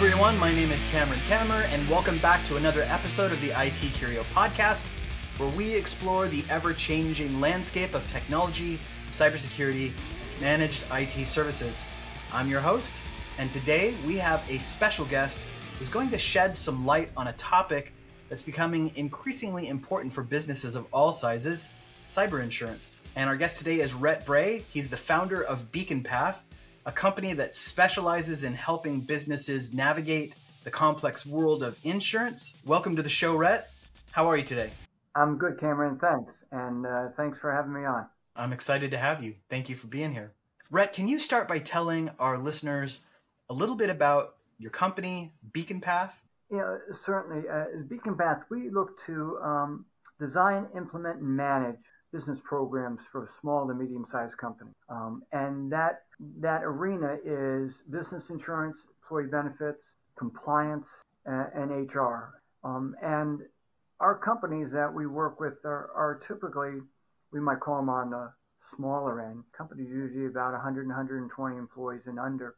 everyone. My name is Cameron Kammer, and welcome back to another episode of the IT Curio podcast, where we explore the ever changing landscape of technology, cybersecurity, managed IT services. I'm your host, and today we have a special guest who's going to shed some light on a topic that's becoming increasingly important for businesses of all sizes cyber insurance. And our guest today is Rhett Bray. He's the founder of Beacon Path, a company that specializes in helping businesses navigate the complex world of insurance. Welcome to the show, Rhett. How are you today? I'm good, Cameron. Thanks. And uh, thanks for having me on. I'm excited to have you. Thank you for being here. Rhett, can you start by telling our listeners a little bit about your company, Beacon Path? Yeah, certainly. Uh, Beacon Path, we look to um, design, implement, and manage business programs for small to medium sized companies. Um, and that, that arena is business insurance, employee benefits, compliance, uh, and HR. Um, and our companies that we work with are, are, typically, we might call them on the smaller end. Companies usually about 100 and 120 employees and under.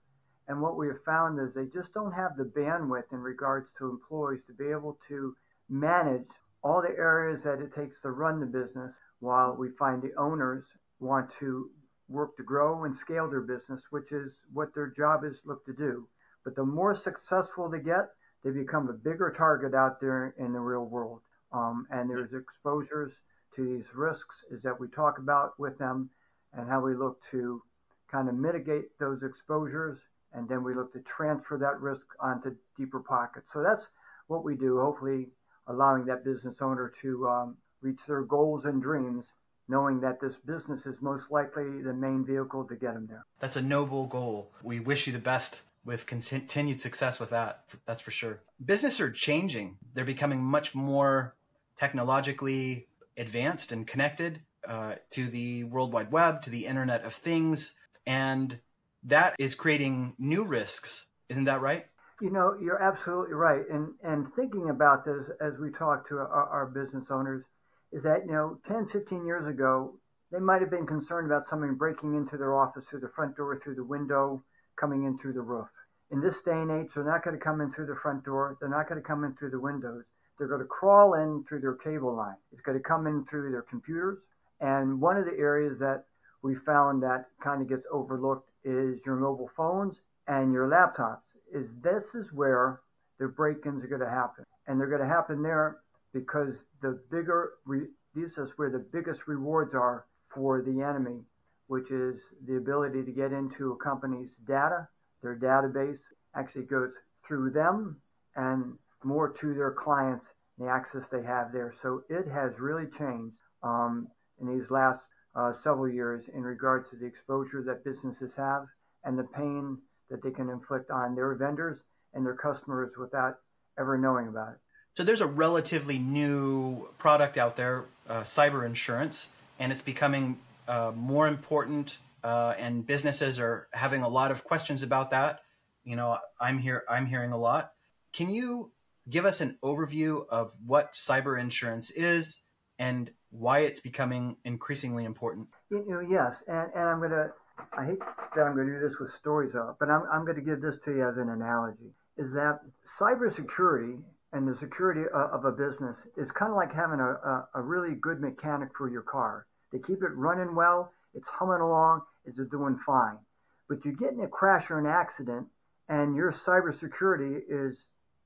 And what we have found is they just don't have the bandwidth in regards to employees to be able to manage all the areas that it takes to run the business while we find the owners want to work to grow and scale their business, which is what their job is look to do. But the more successful they get, they become a bigger target out there in the real world. Um, and there's exposures to these risks is that we talk about with them and how we look to kind of mitigate those exposures and then we look to transfer that risk onto deeper pockets. So that's what we do, hopefully allowing that business owner to um, reach their goals and dreams, knowing that this business is most likely the main vehicle to get them there. That's a noble goal. We wish you the best with continued success with that. That's for sure. Businesses are changing. They're becoming much more technologically advanced and connected uh, to the World Wide Web, to the Internet of Things, and that is creating new risks. Isn't that right? You know, you're absolutely right. And and thinking about this as we talk to our, our business owners, is that you know 10 15 years ago they might have been concerned about someone breaking into their office through the front door through the window coming in through the roof. In this day and age they're not going to come in through the front door they're not going to come in through the windows. They're going to crawl in through their cable line. It's going to come in through their computers and one of the areas that we found that kind of gets overlooked is your mobile phones and your laptops is this is where the break-ins are going to happen and they're going to happen there because the bigger re- this is where the biggest rewards are for the enemy, which is the ability to get into a company's data. Their database actually goes through them and more to their clients, the access they have there. So it has really changed um, in these last uh, several years in regards to the exposure that businesses have and the pain that they can inflict on their vendors and their customers without ever knowing about it. So there's a relatively new product out there, uh, cyber insurance, and it's becoming uh, more important. Uh, and businesses are having a lot of questions about that. You know, I'm here. I'm hearing a lot. Can you give us an overview of what cyber insurance is and why it's becoming increasingly important? You know, yes, and, and I'm gonna. I hate that I'm going to do this with stories of, but I'm, I'm going to give this to you as an analogy. Is that cybersecurity and the security uh, of a business is kind of like having a, a, a, really good mechanic for your car. They keep it running well, it's humming along, it's doing fine. But you get in a crash or an accident, and your cybersecurity is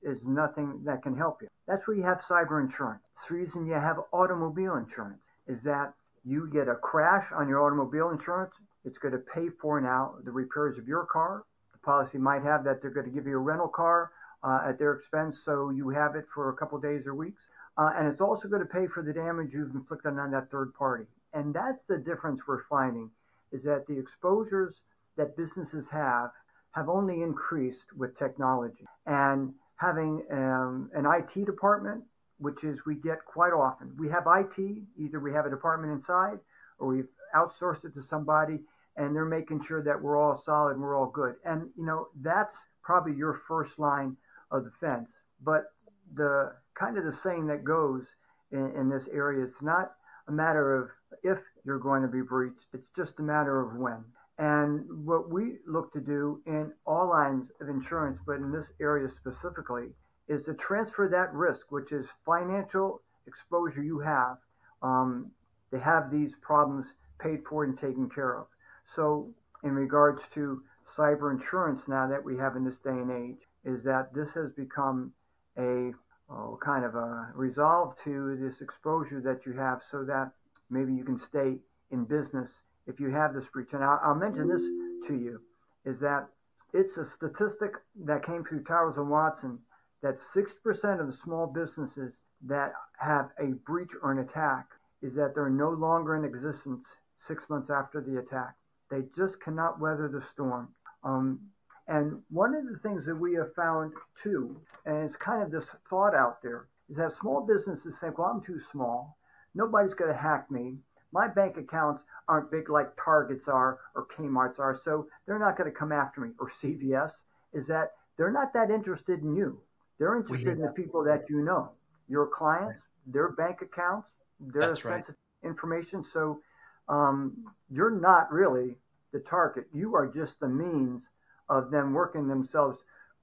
is nothing that can help you. That's where you have cyber insurance. It's the reason you have automobile insurance is that you get a crash on your automobile insurance, it's going to pay for now the repairs of your car. The policy might have that they're going to give you a rental car uh, at their expense, so you have it for a couple days or weeks. Uh, and it's also going to pay for the damage you've inflicted on that third party. And that's the difference we're finding is that the exposures that businesses have have only increased with technology. And having um, an IT department, which is we get quite often. We have IT, either we have a department inside or we've outsourced it to somebody and they're making sure that we're all solid and we're all good. And, you know, that's probably your first line of defense. But the kind of the saying that goes in, in this area, it's not a matter of if you're going to be breached, it's just a matter of when. And what we look to do in all lines of insurance, but in this area specifically, is to transfer that risk, which is financial exposure you have, um, to have these problems paid for and taken care of. So, in regards to cyber insurance now that we have in this day and age, is that this has become a oh, kind of a resolve to this exposure that you have so that maybe you can stay in business if you have this breach. And I'll, mention this to you is that it's a statistic that came through Towers and Watson that 6% of the small businesses that have a breach or an attack is that they're no longer in existence six months after the attack. They just cannot weather the storm. Um, and one of the things that we have found too, and it's kind of this thought out there, is that small businesses think, well, I'm too small. Nobody's going to hack me. My bank accounts aren't big like Targets are or Kmart's are, so they're not going to come after me. Or CVS is that they're not that interested in you. They're interested in the people that you know, your clients, their bank accounts, their That's sensitive right. information. So um, you're not really the target. You are just the means of them working themselves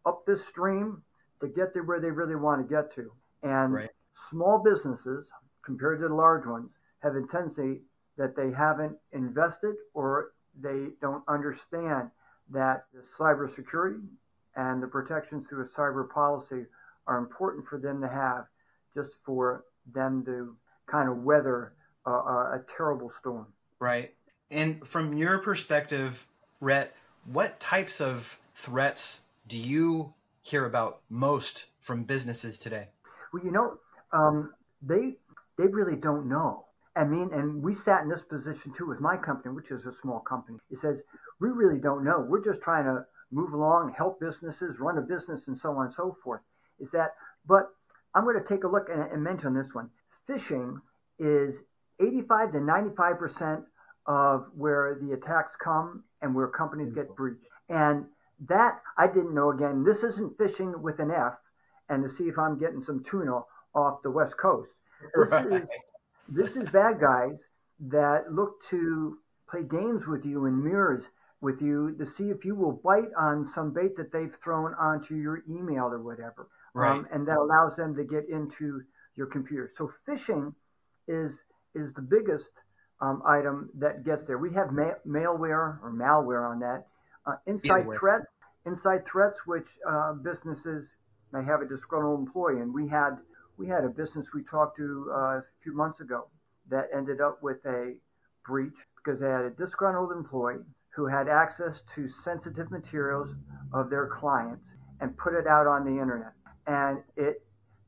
up this stream to get to where they really want to get to. And right. small businesses, compared to the large ones, have a tendency that they haven't invested or they don't understand that the cybersecurity and the protections through a cyber policy are important for them to have just for them to kind of weather a, a, a terrible storm. Right. And from your perspective, Rhett, what types of threats do you hear about most from businesses today? Well, you know, um, they they really don't know. I mean, and we sat in this position too with my company, which is a small company. It says we really don't know. We're just trying to move along, help businesses, run a business, and so on and so forth. Is that? But I'm going to take a look and, and mention this one. Phishing is 85 to 95 percent of where the attacks come and where companies get breached. And that I didn't know. Again, this isn't phishing with an F, and to see if I'm getting some tuna off the West Coast. This right. is this is bad guys that look to play games with you and mirrors with you to see if you will bite on some bait that they've thrown onto your email or whatever. Right. Um, and that allows them to get into your computer. So phishing is is the biggest um, item that gets there. We have ma- malware or malware on that. Uh, inside threats, inside threats, which uh, businesses may have a disgruntled employee, and we had we had a business we talked to uh, a few months ago that ended up with a breach because they had a disgruntled employee who had access to sensitive materials of their clients and put it out on the internet. And it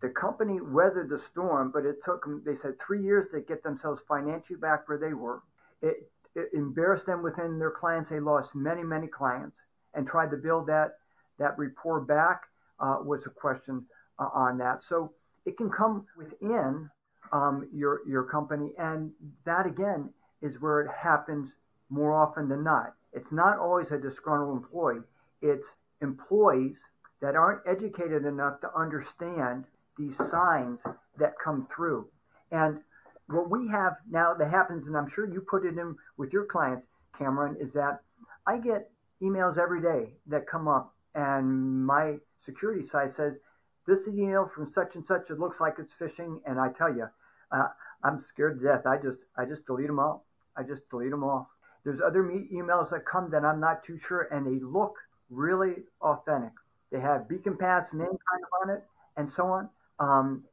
the company weathered the storm, but it took them, they said, three years to get themselves financially back where they were. It, it embarrassed them within their clients. They lost many, many clients and tried to build that, that rapport back uh, was a question uh, on that. So it can come within um, your, your company. And that, again, is where it happens more often than not. It's not always a disgruntled employee, it's employees that aren't educated enough to understand these signs that come through. And what we have now that happens, and I'm sure you put it in with your clients, Cameron, is that I get emails every day that come up, and my security side says, This is email from such and such, it looks like it's phishing. And I tell you, uh, I'm scared to death. I just, I just delete them all. I just delete them all. There's other me- emails that come that I'm not too sure, and they look really authentic. They have Beacon Path's name kind of on it, and so on. Um,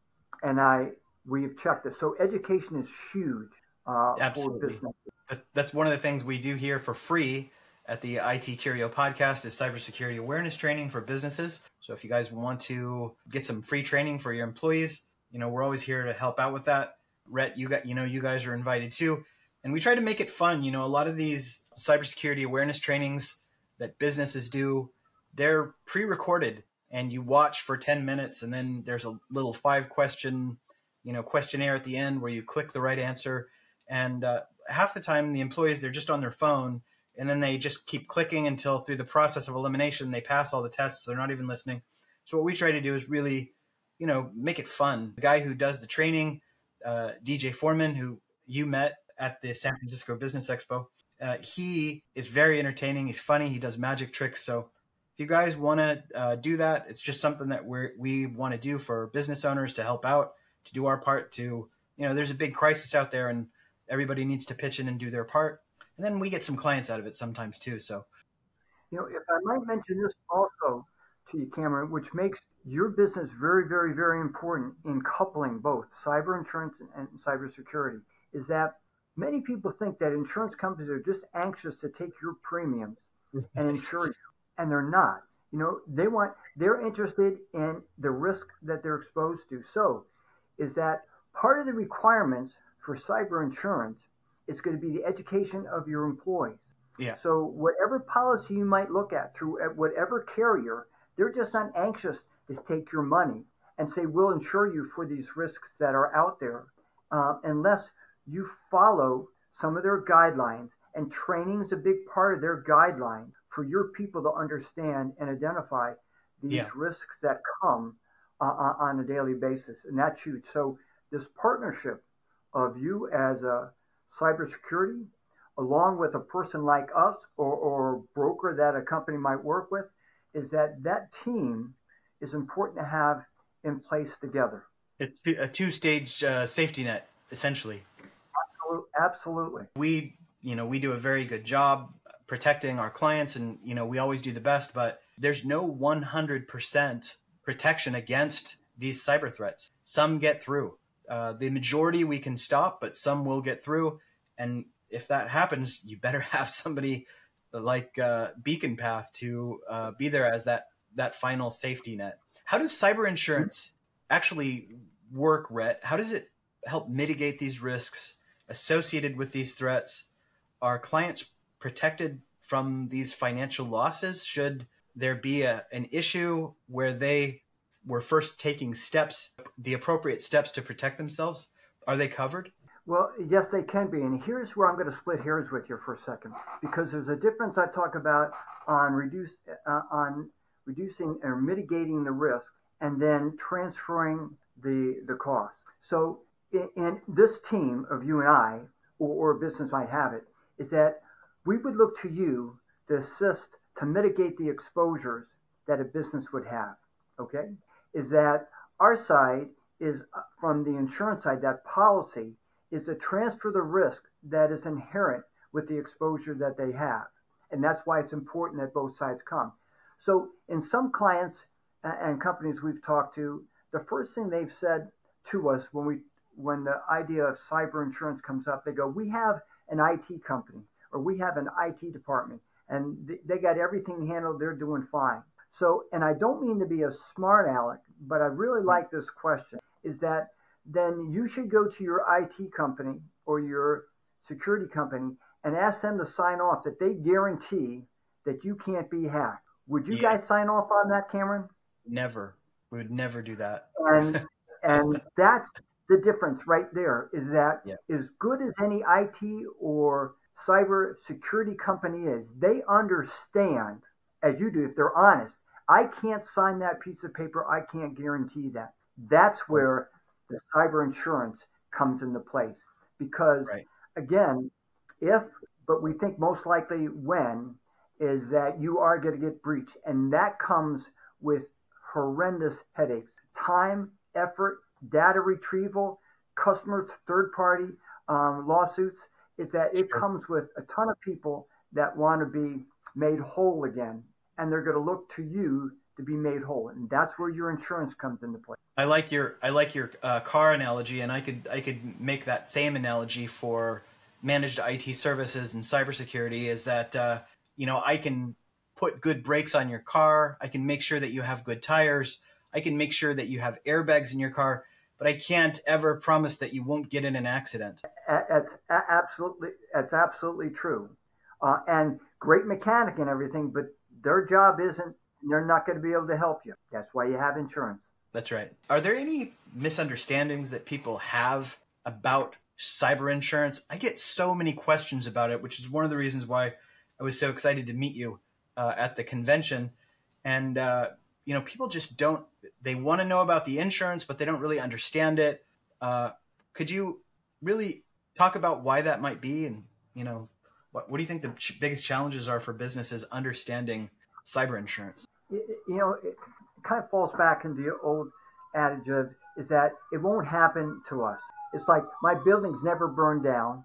and I we've checked this. So education is huge uh, Absolutely. That's one of the things we do here for free at the ITcurio podcast is cybersecurity awareness training for businesses. So if you guys want to get some free training for your employees, you know, we're always here to help out with that. Rhett, you got, you know, you guys are invited too. And we try to make it fun. You know, a lot of these cybersecurity awareness trainings that businesses do, they're pre-recorded and you watch for 10 minutes and then there's a little five question you know questionnaire at the end where you click the right answer and uh, half the time the employees they're just on their phone and then they just keep clicking until through the process of elimination they pass all the tests they're not even listening so what we try to do is really you know make it fun the guy who does the training uh, dj foreman who you met at the san francisco business expo Uh, he is very entertaining. He's funny. He does magic tricks. So if you guys want to uh, do that, it's just something that we we want to do for business owners to help out, to do our part. To you know, there's a big crisis out there, and everybody needs to pitch in and do their part. And then we get some clients out of it sometimes too. So, you know, if I might mention this also to you, Cameron, which makes your business very, very, very important in coupling both cyber insurance and cybersecurity, is that many people think that insurance companies are just anxious to take your premiums and insure you, and they're not. You know, they want they're interested in the risk that they're exposed to. So, is that part of the requirements for cyber insurance is going to be the education of your employees. Yeah. So whatever policy you might look at through whatever carrier, they're just not anxious to take your money and say we'll insure you for these risks that are out there, uh, unless you follow some of their guidelines. And training is a big part of their guideline for your people to understand and identify these yeah. risks that come uh, uh, on a daily basis, and that's huge. So this partnership of you as a cybersecurity, along with a person like us or, or broker that a company might work with, is that that team is important to have in place together. It's a two-stage uh, safety net, essentially. Absolutely. We, you know, we do a very good job protecting our clients, and you know, we always do the best. But there's no 100% protection against these cyber threats. Some get through. Uh, the majority we can stop, but some will get through. And if that happens, you better have somebody like uh, Beacon Path to uh, be there as that that final safety net. How does cyber insurance actually work, Rhett? How does it help mitigate these risks associated with these threats? Are clients protected from these financial losses? Should there be a, an issue where they were first taking steps, the appropriate steps to protect themselves? Are they covered? Well, yes, they can be. And here's where I'm going to split hairs with you for a second, because there's a difference I talk about on reduce uh, on reducing or mitigating the risk, and then transferring the the cost. So, in, in this team of you and I, or, or a business might have it, is that we would look to you to assist to mitigate the exposures that a business would have. Okay, is that our side is uh, from the insurance side, that policy is to transfer the risk that is inherent with the exposure that they have. And that's why it's important that both sides come. So, in some clients and companies we've talked to, the first thing they've said to us when we when the idea of cyber insurance comes up, they go, "We have an IT company or we have an IT department, and they got everything handled. They're doing fine." So, and I don't mean to be a smart aleck, but I really mm-hmm. like this question is that then you should go to your IT company or your security company and ask them to sign off that they guarantee that you can't be hacked. Would you yeah. guys sign off on that, Cameron? Never. We would never do that. And and that's the difference right there is that yeah. as good as any IT or cyber security company is, they understand, as you do, if they're honest, I can't sign that piece of paper. I can't guarantee that. That's where the cyber insurance comes into place. Because, right. again, if, but we think most likely when, is that you are going to get breached. And that comes with horrendous headaches time, effort, data retrieval, customers, third party um, lawsuits. Is that it comes with a ton of people that want to be made whole again and they're going to look to you to be made whole, and that's where your insurance comes into play. I like your I like your uh, car analogy, and I could I could make that same analogy for managed IT services and cybersecurity. Is that uh, you know I can put good brakes on your car, I can make sure that you have good tires, I can make sure that you have airbags in your car, but I can't ever promise that you won't get in an accident. That's absolutely that's absolutely true, uh, and great mechanic and everything, but their job isn't, they're not going to be able to help you. That's why you have insurance. That's right. Are there any misunderstandings that people have about cyber insurance? I get so many questions about it, which is one of the reasons why I was so excited to meet you uh, at the convention. And, uh, you know, people just don't, they want to know about the insurance, but they don't really understand it. Uh, could you really talk about why that might be and, you know, What, what do you think the ch- biggest challenges are for businesses understanding cyber insurance? You know, it kind of falls back into the old adage of is that it won't happen to us. It's like my building's never burned down.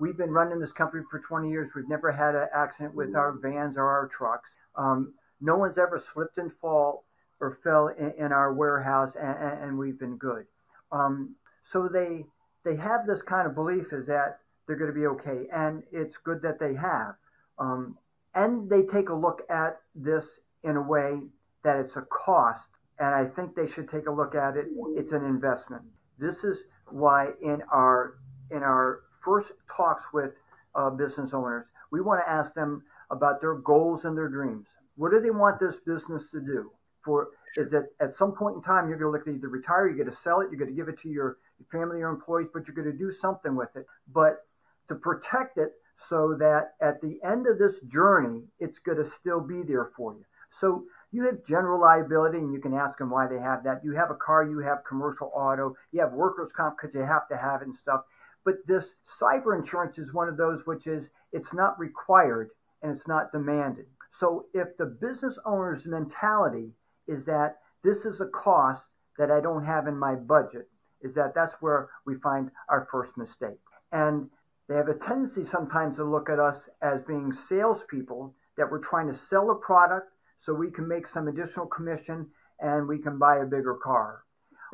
We've been running this company for 20 years. We've never had an accident with our vans or our trucks. Um, no one's ever slipped and fall or fell in, in our warehouse, and, and, we've been good. Um, so they they have this kind of belief is that they're going to be okay, and it's good that they have. Um, and they take a look at this in a way that it's a cost, and I think they should take a look at it. It's an investment. This is why in our in our first talks with uh, business owners, we want to ask them about their goals and their dreams. What do they want this business to do? For is that at some point in time you're going to look to either retire, you're going to sell it, you're going to give it to your family or employees, but you're going to do something with it. But to protect it so that at the end of this journey, it's going to still be there for you. So you have general liability, and you can ask them why they have that. You have a car, you have commercial auto, you have workers' comp because you have to have it and stuff. But this cyber insurance is one of those which is it's not required and it's not demanded. So if the business owner's mentality is that this is a cost that I don't have in my budget, is that that's where we find our first mistake. And they have a tendency sometimes to look at us as being salespeople that we're trying to sell a product so we can make some additional commission and we can buy a bigger car.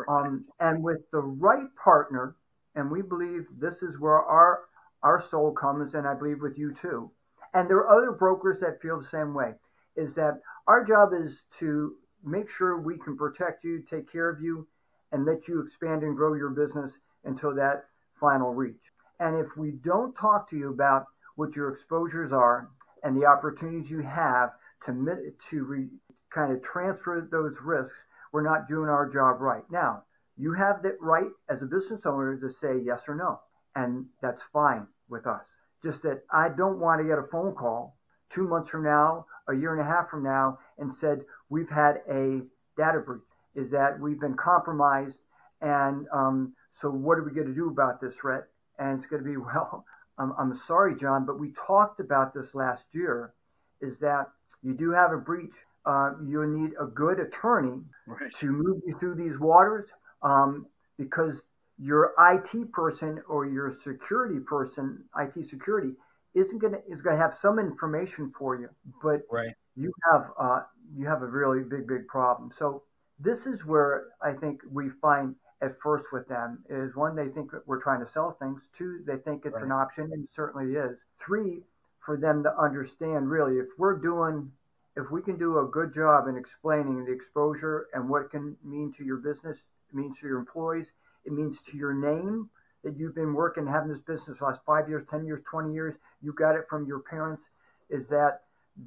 Um, and with the right partner, and we believe this is where our our soul comes, and I believe with you too, and there are other brokers that feel the same way, is that our job is to make sure we can protect you, take care of you, and let you expand and grow your business until that final reach. And if we don't talk to you about what your exposures are and the opportunities you have to, to re, kind of transfer those risks, we're not doing our job right. Now, you have the right as a business owner to say yes or no, and that's fine with us. Just that I don't want to get a phone call two months from now, a year and a half from now, and said, We've had a data breach, is that we've been compromised. And um, so, what are we going to do about this, Rhett? And it's going to be, Well, I'm, I'm sorry, John, but we talked about this last year, is that you do have a breach. Uh, you need a good attorney right. to move you through these waters um, because your IT person or your security person, IT security, isn't gonna is gonna have some information for you, but right. you have uh, you have a really big big problem. So this is where I think we find at first with them is one they think that we're trying to sell things. Two, they think it's right. an option, and certainly is. Three, for them to understand really if we're doing if we can do a good job in explaining the exposure and what it can mean to your business, it means to your employees, it means to your name that you've been working, having this business last five years, 10 years, 20 years, you got it from your parents, is that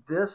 this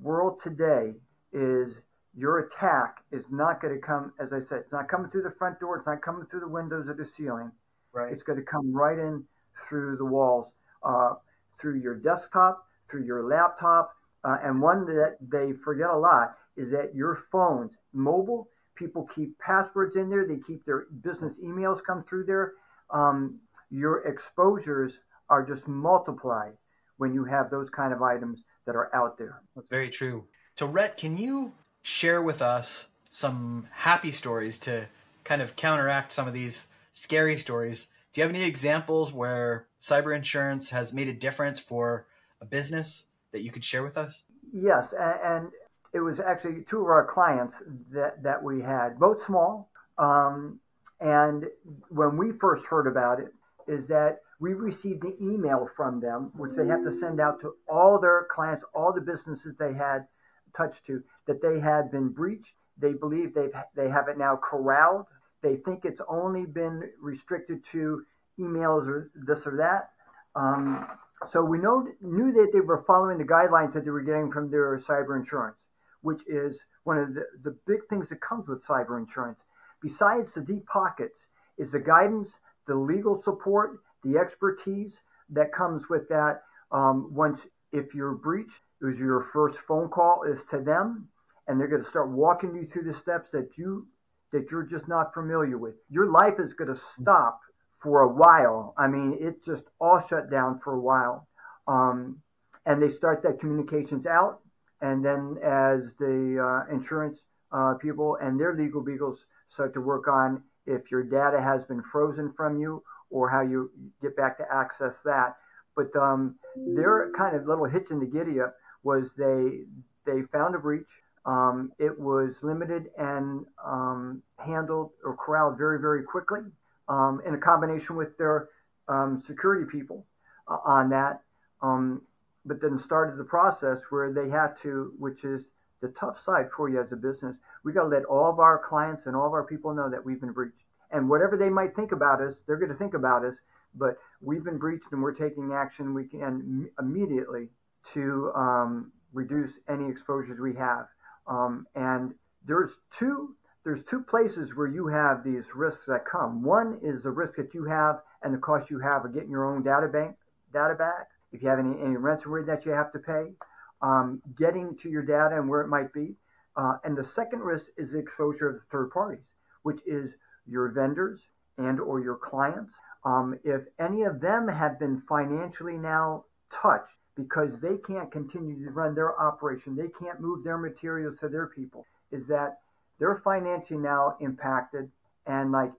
world today is your attack is not going to come, as I said, it's not coming through the front door, it's not coming through the windows or the ceiling. Right. It's going to come right in through the walls, uh, through your desktop, through your laptop, uh, and one that they forget a lot is that your phones, mobile, people keep passwords in there. They keep their business emails come through there. Um, your exposures are just multiplied when you have those kind of items that are out there. That's very true. So, Rhett, can you share with us some happy stories to kind of counteract some of these scary stories? Do you have any examples where cyber insurance has made a difference for a business that you could share with us? Yes, and it was actually two of our clients that, that we had, both small. Um, and when we first heard about it, is that we received an email from them, which they have to send out to all their clients, all the businesses they had touched to, that they had been breached. They believe they've they have it now corralled. They think it's only been restricted to emails or this or that. Um, so we know, knew that they were following the guidelines that they were getting from their cyber insurance, which is one of the, the big things that comes with cyber insurance. Besides the deep pockets, is the guidance, the legal support, the expertise that comes with that. Um, once, if you're breached, it was your first phone call is to them, and they're going to start walking you through the steps that you that you're just not familiar with. Your life is going to stop for a while. I mean, it just all shut down for a while. Um, and they start that communications out. And then as the uh, insurance uh, people and their legal beagles start to work on if your data has been frozen from you or how you get back to access that. But um, their kind of little hitch in the giddy up was they they found a breach. Um, it was limited and um, handled or corralled very very quickly um, in a combination with their um, security people uh, on that. Um, but then started the process where they had to, which is the tough side for you as a business. We got to let all of our clients and all of our people know that we've been breached. And whatever they might think about us, they're going to think about us. But we've been breached, and we're taking action we can immediately to um, reduce any exposures we have. Um, and there's two there's two places where you have these risks that come. One is the risk that you have and the cost you have of getting your own data bank data back. If you have any, any ransomware that you have to pay, um, getting to your data and where it might be. Uh, and the second risk is the exposure of the third parties, which is your vendors and or your clients. Um, if any of them have been financially now touched because they can't continue to run their operation, they can't move their materials to their people, is that they're financially now impacted. And like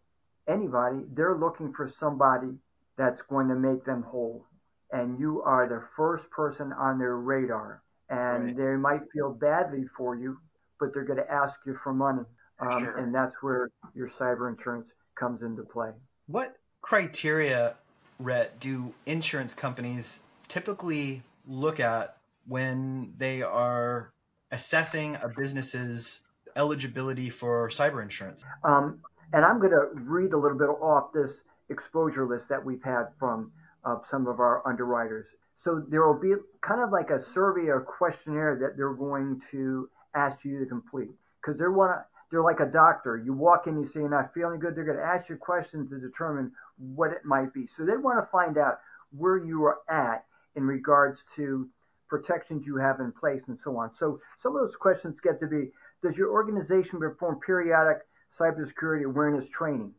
anybody, they're looking for somebody that's going to make them whole. And you are the first person on their radar. And right. they might feel badly for you, but they're going to ask you for money. Um, sure. And that's where your cyber insurance comes into play. What criteria, Rhett, do insurance companies typically look at when they are assessing a business's eligibility for cyber insurance? Um, and I'm going to read a little bit off this exposure list that we've had from uh, some of our underwriters. So there will be kind of like a survey or questionnaire that they're going to ask you to complete because they're want they're like a doctor. You walk in, you say you're not feeling good. They're going to ask you questions to determine what it might be. So they want to find out where you are at in regards to protections you have in place and so on. So some of those questions get to be does your organization perform periodic cybersecurity awareness training?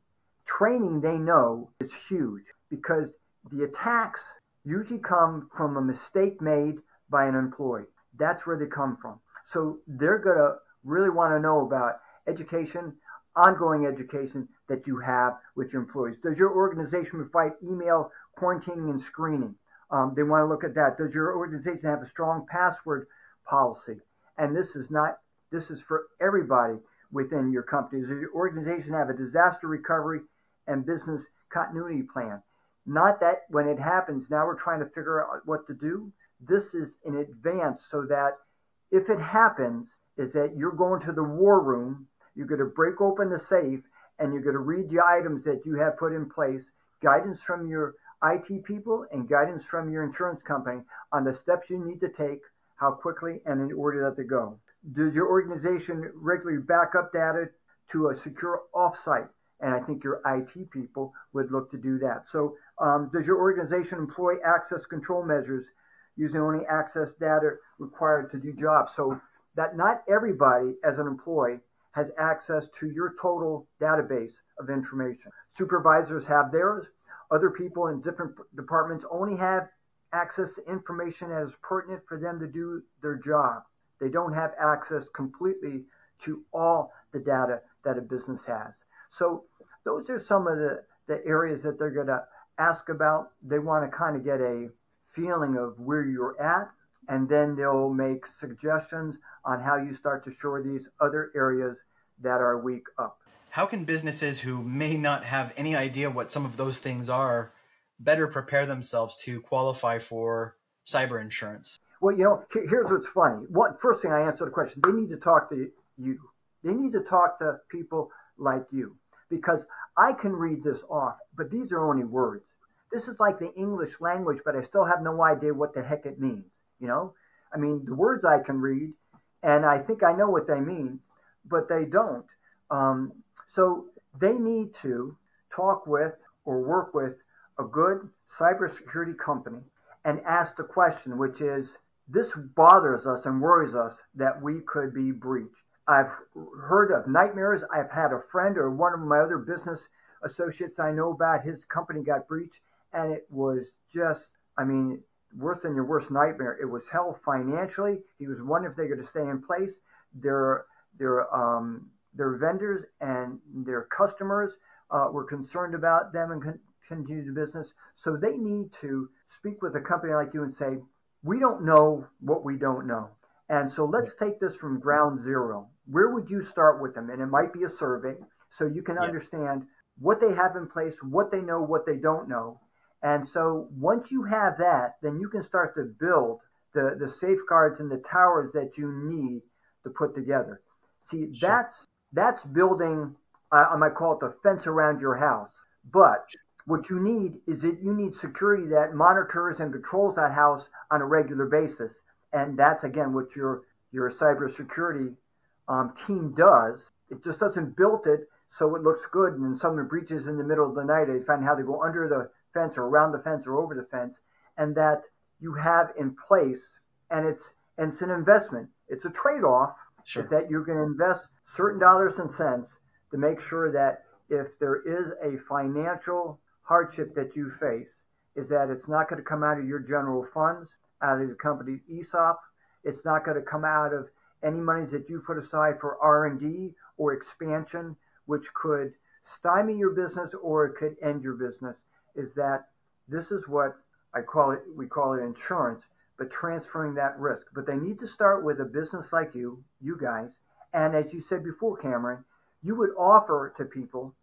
Training, they know, is huge because the attacks usually come from a mistake made by an employee. That's where they come from. So they're going to really want to know about education, ongoing education that you have with your employees. Does your organization provide email quarantining and screening? Um, they want to look at that. Does your organization have a strong password policy? And this is not this is for everybody within your company. Does your organization have a disaster recovery and business continuity plan? Not that when it happens, now we're trying to figure out what to do. This is in advance so that if it happens, is that you're going to the war room, you're going to break open the safe, and you're going to read the items that you have put in place, guidance from your IT people and guidance from your insurance company on the steps you need to take, how quickly, and in order that they go. Does your organization regularly back up data to a secure offsite? And I think your IT people would look to do that. So, um, does your organization employ access control measures using only access data required to do jobs? So that not everybody, as an employee, has access to your total database of information. Supervisors have theirs. Other people in different departments only have access to information that is pertinent for them to do their job. They don't have access completely to all the data that a business has. So those are some of the, the areas that they're going to ask about. They want to kind of get a feeling of where you're at, and then they'll make suggestions on how you start to shore these other areas that are weak up. How can businesses who may not have any idea what some of those things are better prepare themselves to qualify for cyber insurance? Well, you know, here's what's funny. What first thing I answer the question, they need to talk to you. They need to talk to people like you because I can read this off, but these are only words. This is like the English language, but I still have no idea what the heck it means. You know, I mean, the words I can read, and I think I know what they mean, but they don't. Um, so they need to talk with or work with a good cybersecurity company and ask the question, which is, this bothers us and worries us that we could be breached. I've heard of nightmares. I've had a friend or one of my other business associates I know about his company got breached, and it was just, I mean, worse than your worst nightmare. It was hell financially. He was wondering if they to stay in place. Their their um, their vendors and their customers uh, were concerned about them and con- continue the business. So they need to speak with a company like you and say, we don't know what we don't know. And so let's take this from ground zero. Where would you start with them? And it might be a survey so you can yeah. understand what they have in place, what they know, what they don't know. And so once you have that, then you can start to build the, the safeguards and the towers that you need to put together. See, sure. that's that's building I might call it the fence around your house. But what you need is that you need security that monitors and controls that house on a regular basis. And that's again what your your cybersecurity um, team does. It just doesn't build it so it looks good. And then someone breaches in the middle of the night, they find how to go under the fence or around the fence or over the fence, and that you have in place. And it's and it's an investment. It's a trade-off. Sure. Is that you're going to invest certain dollars and cents to make sure that if there is a financial hardship that you face, is that it's not going to come out of your general funds, out of the company's ESOP. It's not going to come out of any monies that you put aside for R&D or expansion, which could stymie your business or it could end your business. Is that this is what I call it? We call it insurance, but transferring that risk. But they need to start with a business like you, you guys, and as you said before, Cameron, you would offer to people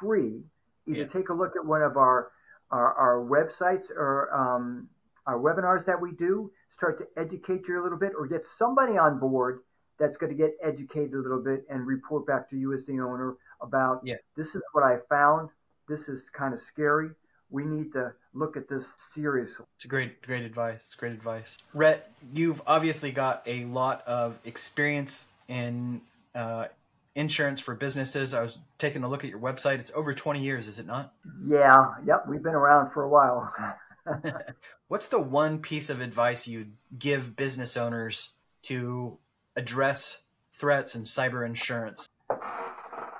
free either yeah. take a look at one of our our, our websites or um, our webinars that we do start to educate you a little bit or get somebody on board that's going to get educated a little bit and report back to you as the owner about yeah. this is what i found this is kind of scary we need to look at this seriously. It's great, great advice. It's great advice. Rhett, you've obviously got a lot of experience in uh, insurance for businesses. I was taking a look at your website. It's over 20 years, is it not? Yeah. Yep. We've been around for a while. What's the one piece of advice you'd give business owners to address threats in cyber insurance?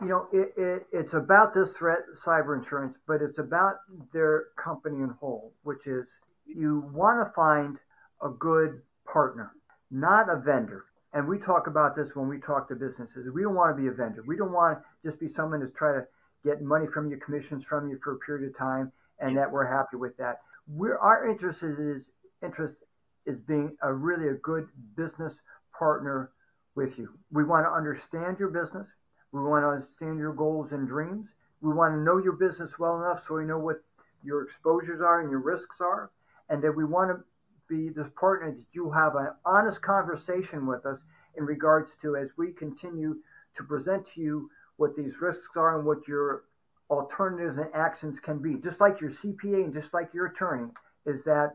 You know, it, it, it's about this threat, cyber insurance, but it's about their company in whole, which is you want to find a good partner, not a vendor and we talk about this when we talk to businesses. We don't want to be a vendor. We don't want to just be someone who's trying to get money from you, commissions from you for a period of time, and that we're happy with that. We're our interest is interest is being a really a good business partner with you. We want to understand your business. We want to understand your goals and dreams. We want to know your business well enough so we know what your exposures are and your risks are, and that we want to be this partner that you have an honest conversation with us in regards to as we continue to present to you what these risks are and what your alternatives and actions can be, just like your CPA and just like your attorney, is that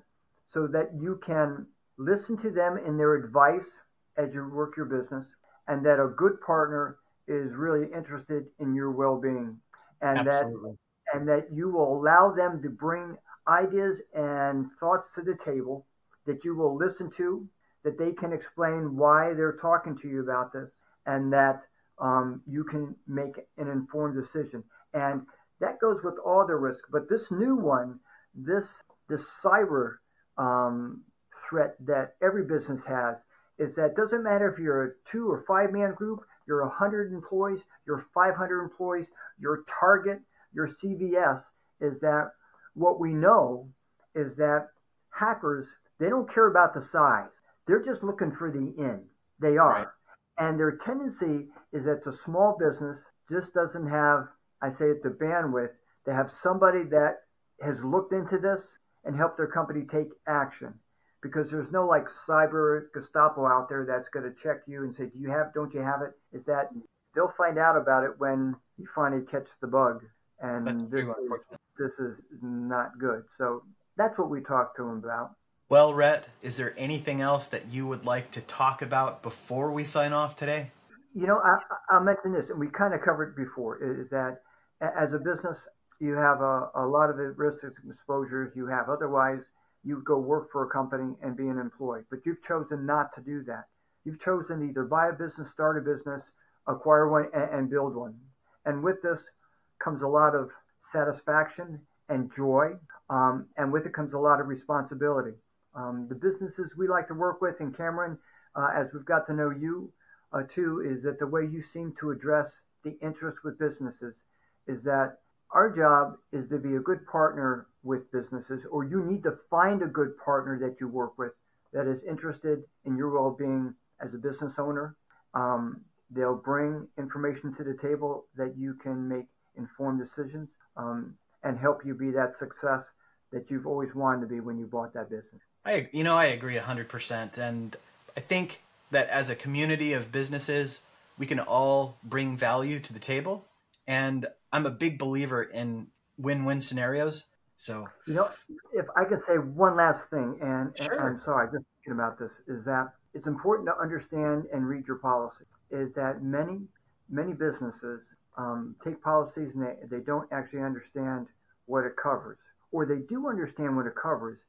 so that you can listen to them in their advice as you work your business, and that a good partner is really interested in your well-being, and Absolutely. that and that you will allow them to bring ideas and thoughts to the table that you will listen to, that they can explain why they're talking to you about this, and that um, you can make an informed decision. And that goes with all the risk. But this new one, this this cyber um, threat that every business has, is that doesn't matter if you're a two or five man group, you're 100 employees, you're 500 employees, your target, your CVS, is that what we know is that hackers they don't care about the size. They're just looking for the end. They are. Right. And their tendency is that the small business just doesn't have, I say it, the bandwidth to have somebody that has looked into this and helped their company take action. Because there's no like cyber Gestapo out there that's going to check you and say, Do you have, don't you have it? Is that they'll find out about it when you finally catch the bug. And this is, this is not good. So that's what we talk to them about. Well, Rhett, is there anything else that you would like to talk about before we sign off today? You know, I, I'll mention this, and we kind of covered it before, is that as a business, you have a, a lot of risks and exposures you have. Otherwise, you go work for a company and be an employee. But you've chosen not to do that. You've chosen either buy a business, start a business, acquire one, and, and build one. And with this comes a lot of satisfaction and joy. Um, and with it comes a lot of responsibility Um, the businesses we like to work with, and Cameron, uh, as we've got to know you uh, too, is that the way you seem to address the interest with businesses is that our job is to be a good partner with businesses, or you need to find a good partner that you work with that is interested in your well being as a business owner. Um, they'll bring information to the table that you can make informed decisions um, and help you be that success that you've always wanted to be when you bought that business. I, you know, I agree 100%. And I think that as a community of businesses, we can all bring value to the table. And I'm a big believer in win win scenarios. So, you know, if I could say one last thing, and, sure. and I'm sorry, just thinking about this, is that it's important to understand and read your policy. Is that many, many businesses um, take policies and they, they don't actually understand what it covers, or they do understand what it covers,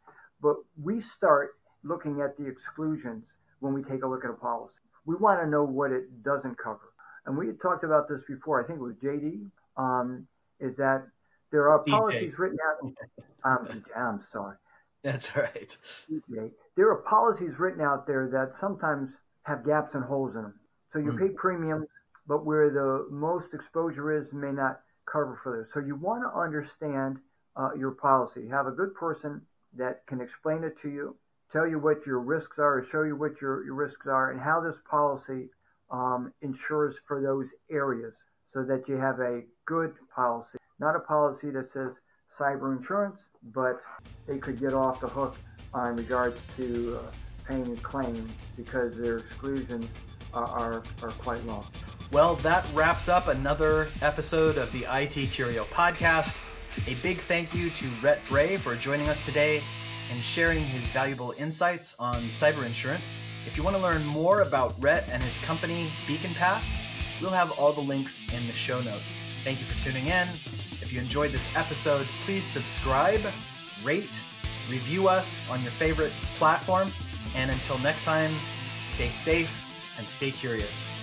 but we start looking at the exclusions when we take a look at a policy. We want to know what it doesn't cover. And we had talked about this before. I think it was JD. Um, is that there are policies DJ. written out. Um, I'm sorry. That's right. There are policies written out there that sometimes have gaps and holes in them. So you mm. pay premiums, but where the most exposure is may not cover for this. So you want to understand uh, your policy. Have a good person that can explain it to you, tell you what your risks are, or show you what your, your risks are, and how this policy um, insures for those areas so that you have a good policy, not a policy that says cyber insurance, but they could get off the hook in regards to uh, paying a claim because their exclusions are, are, are quite long. Well, that wraps up another episode of the ITcurio podcast. A big thank you to Rhett Bray for joining us today and sharing his valuable insights on cyber insurance. If you want to learn more about Rhett and his company, Beacon Path, we'll have all the links in the show notes. Thank you for tuning in. If you enjoyed this episode, please subscribe, rate, review us on your favorite platform. And until next time, stay safe and stay curious.